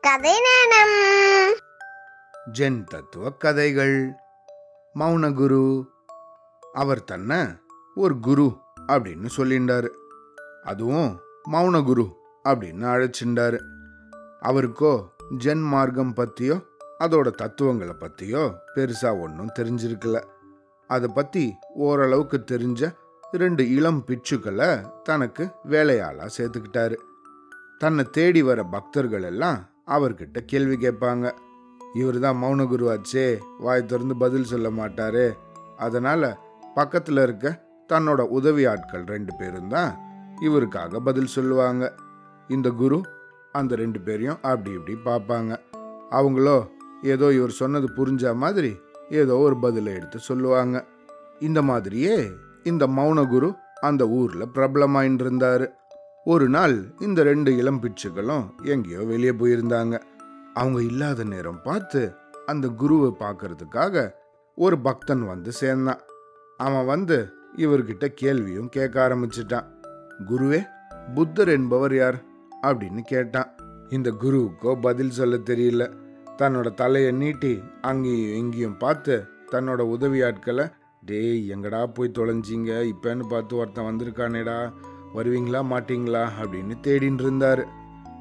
கதை நேரம் ஜென் தத்துவ கதைகள். மௌனகுரு. அவர் தன்னை ஒரு குரு அப்படின்னு சொல்லிண்டாரு. அதுவும் மௌனகுரு அப்படின்னு அழைச்சிண்டாரு. அவருக்கோ ஜென் மார்க்கம் பற்றியோ அதோட தத்துவங்களை பற்றியோ பெருசாக ஒன்றும் தெரிஞ்சிருக்கல. அதை பற்றி ஓரளவுக்கு தெரிஞ்ச ரெண்டு இளம் பிச்சுக்களை தனக்கு வேலையாளாக சேர்த்துக்கிட்டாரு. தன்னை தேடி வர பக்தர்கள் எல்லாம் அவர்கிட்ட கேள்வி கேட்பாங்க. இவர் தான் மௌனகுரு ஆச்சே வாய் திறந்து பதில் சொல்ல மாட்டாரு. அதனால் பக்கத்தில் இருக்க தன்னோட உதவி ஆட்கள் ரெண்டு பேரும் தான் இவருக்காக பதில் சொல்லுவாங்க. இந்த குரு அந்த ரெண்டு பேரையும் அப்படி இப்படி பார்ப்பாங்க. அவங்களோ ஏதோ இவர் சொன்னது புரிஞ்ச மாதிரி ஏதோ ஒரு பதிலை எடுத்து சொல்லுவாங்க. இந்த மாதிரியே இந்த மௌனகுரு அந்த ஊரில் பிரபலமாயின்னு இருந்தாரு ஒரு நாள் இந்த ரெண்டு இளம் பிச்சுகளும் எங்கேயோ வெளியே போயிருந்தாங்க. அவங்க இல்லாத நேரம் பார்த்து அந்த குருவை பார்க்கறதுக்காக ஒரு பக்தன் வந்து சேர்ந்தான். அவன் வந்து இவர்கிட்ட கேள்வியும் கேட்க ஆரம்பிச்சிட்டான். குருவே புத்தர் என்பவர் யார்? அப்படின்னு கேட்டான். இந்த குருவுக்கோ பதில் சொல்ல தெரியல. தன்னோட தலையை நீட்டி அங்கேயும் இங்கேயும் பார்த்து தன்னோட உதவி ஆட்களை டேய் எங்கடா போய் தொலைஞ்சிங்க? இப்பன்னு பார்த்து ஒருத்தன் வந்திருக்கானேடா. வருவீங்களா மாட்டீங்களா அப்படின்னு தேடின்னு இருந்தார்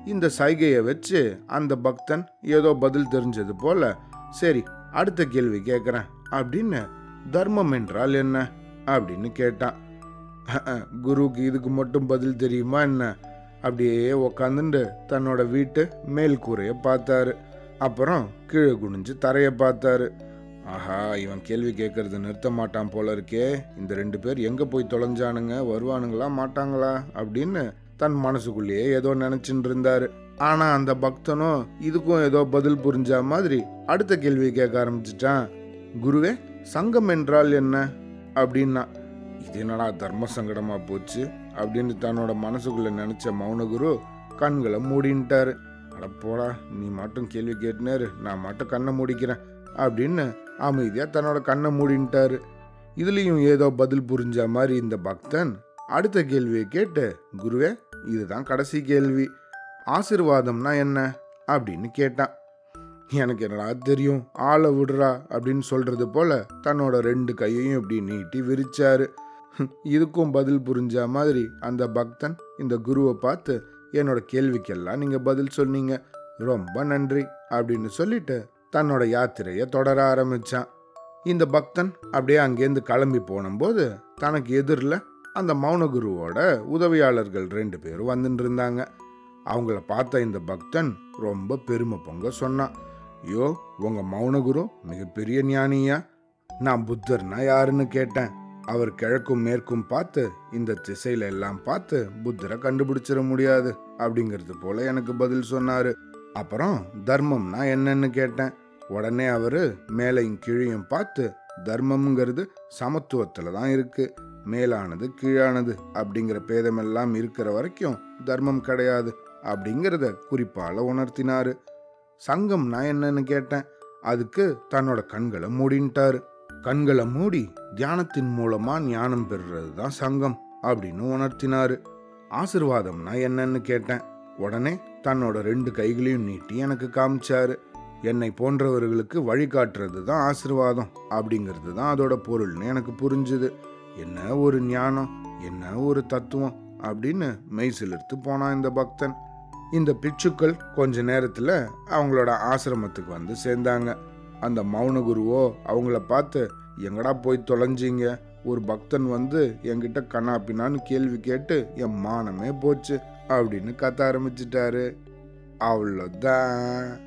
இந்த சைகையை வச்சு அந்த பக்தன் ஏதோ பதில் தெரிஞ்சது போல சரி அடுத்த கேள்வி கேட்குறேன் அப்படின்னு தர்மம் என்றால் என்ன? அப்படின்னு கேட்டான். குருவுக்கு இதுக்கு மட்டும் பதில் தெரியுமா என்ன? அப்படியே உக்காந்துட்டு தன்னோட வீட்டு மேல் கூரையை பார்த்தாரு. அப்புறம் கீழே குனிஞ்சு தரையை பார்த்தாரு. ஆஹா இவன் கேள்வி கேட்கறது நிறுத்த மாட்டான் போல இருக்கே. இந்த ரெண்டு பேர் எங்க போய் தொலைஞ்சானுங்க? வருவானுங்களா மாட்டாங்களா? அப்படின்னு தன் மனசுக்குள்ளேயே ஏதோ நினச்சின்னு இருந்தாரு ஆனா அந்த பக்தனும் இதுக்கும் ஏதோ பதில் புரிஞ்ச மாதிரி அடுத்த கேள்வி கேட்க ஆரம்பிச்சிட்டான். குருவே சங்கம் என்றால் என்ன? அப்படின்னா இது என்னடா தர்ம சங்கடமா போச்சு? அப்படின்னு தன்னோட மனசுக்குள்ள நினைச்ச மௌனகுரு கண்களை மூடின்ட்டாரு. அட போடா நீ மட்டும் கேள்வி கேட்டுனாரு. நான் மட்டும் கண்ணை மூடிக்கிறேன். அப்படின்னு அமைதியாக தன்னோட கண்ணை மூடின்ட்டாரு. இதுலேயும் ஏதோ பதில் புரிஞ்ச மாதிரி இந்த பக்தன் அடுத்த கேள்வியை கேட்டு குருவே இதுதான் கடைசி கேள்வி. ஆசிர்வாதம்னா என்ன? அப்படின்னு கேட்டான். எனக்கு என்னடா தெரியும் ஆளை விடுறா அப்படின்னு சொல்றது போல தன்னோட ரெண்டு கையையும் இப்படி நீட்டி விரிச்சாரு. இதுக்கும் பதில் புரிஞ்ச மாதிரி அந்த பக்தன் இந்த குருவை பார்த்து என்னோட கேள்விக்கெல்லாம் நீங்க பதில் சொன்னீங்க. ரொம்ப நன்றி அப்படின்னு சொல்லிட்டு தன்னோட யாத்திரையை தொடர ஆரம்பித்தான் இந்த பக்தன் அப்படியே அங்கேருந்து கிளம்பி போனும்போது தனக்கு எதிரில் அந்த மௌனகுருவோட உதவியாளர்கள் ரெண்டு பேரும் வந்துட்டு இருந்தாங்க. அவங்கள பார்த்த இந்த பக்தன் ரொம்ப பெருமை பொங்க சொன்னான். ஐயோ உங்கள் மௌனகுரு மிகப்பெரிய ஞானியா? நான் புத்தர்னா யாருன்னு கேட்டேன். அவர் கிழக்கும் மேற்கும் பார்த்து இந்த திசையில எல்லாம் பார்த்து புத்தரை கண்டுபிடிச்சிட முடியாது அப்படிங்கிறது போல எனக்கு பதில் சொன்னாரு. அப்புறம் தர்மம்னா என்னன்னு கேட்டேன். உடனே அவரு மேலையும் கீழையும் பார்த்து தர்மம்ங்கிறது சமத்துவத்துல தான் இருக்கு. மேலானது கீழானது. அப்படிங்கிற பேதமெல்லாம் இருக்கிற வரைக்கும் தர்மம் கிடையாது அப்படிங்கிறத குறிப்பால உணர்த்தினாரு. சங்கம்னா என்னன்னு கேட்டேன். அதுக்கு தன்னோட கண்களை மூடின்ட்டாரு. கண்களை மூடி தியானத்தின் மூலமா ஞானம் பெறுறது தான் சங்கம் அப்படின்னு உணர்த்தினாரு. ஆசிர்வாதம்னா என்னன்னு கேட்டேன். உடனே தன்னோட ரெண்டு கைகளையும் நீட்டி எனக்கு காமிச்சாரு. என்னை போன்றவர்களுக்கு வழிகாட்டுறது தான் ஆசிர்வாதம். அப்படிங்கிறது தான் அதோட பொருள்னு எனக்கு புரிஞ்சுது. என்ன ஒரு ஞானம் என்ன ஒரு தத்துவம் அப்படின்னு மெய் சிலிர்த்து போனான் இந்த பக்தன். இந்த பிச்சுக்கள் கொஞ்ச நேரத்தில் அவங்களோட ஆசிரமத்துக்கு வந்து சேர்ந்தாங்க. அந்த மௌன குருவோ அவங்கள பார்த்து எங்கடா போய் தொலைஞ்சிங்க? ஒரு பக்தன் வந்து என்கிட்ட கண்ணாப்பினான்னு கேள்வி கேட்டு என் மானமே போச்சு. அப்படின்னு கத்த ஆரம்பிச்சிட்டாரு. அவ்வளோதான்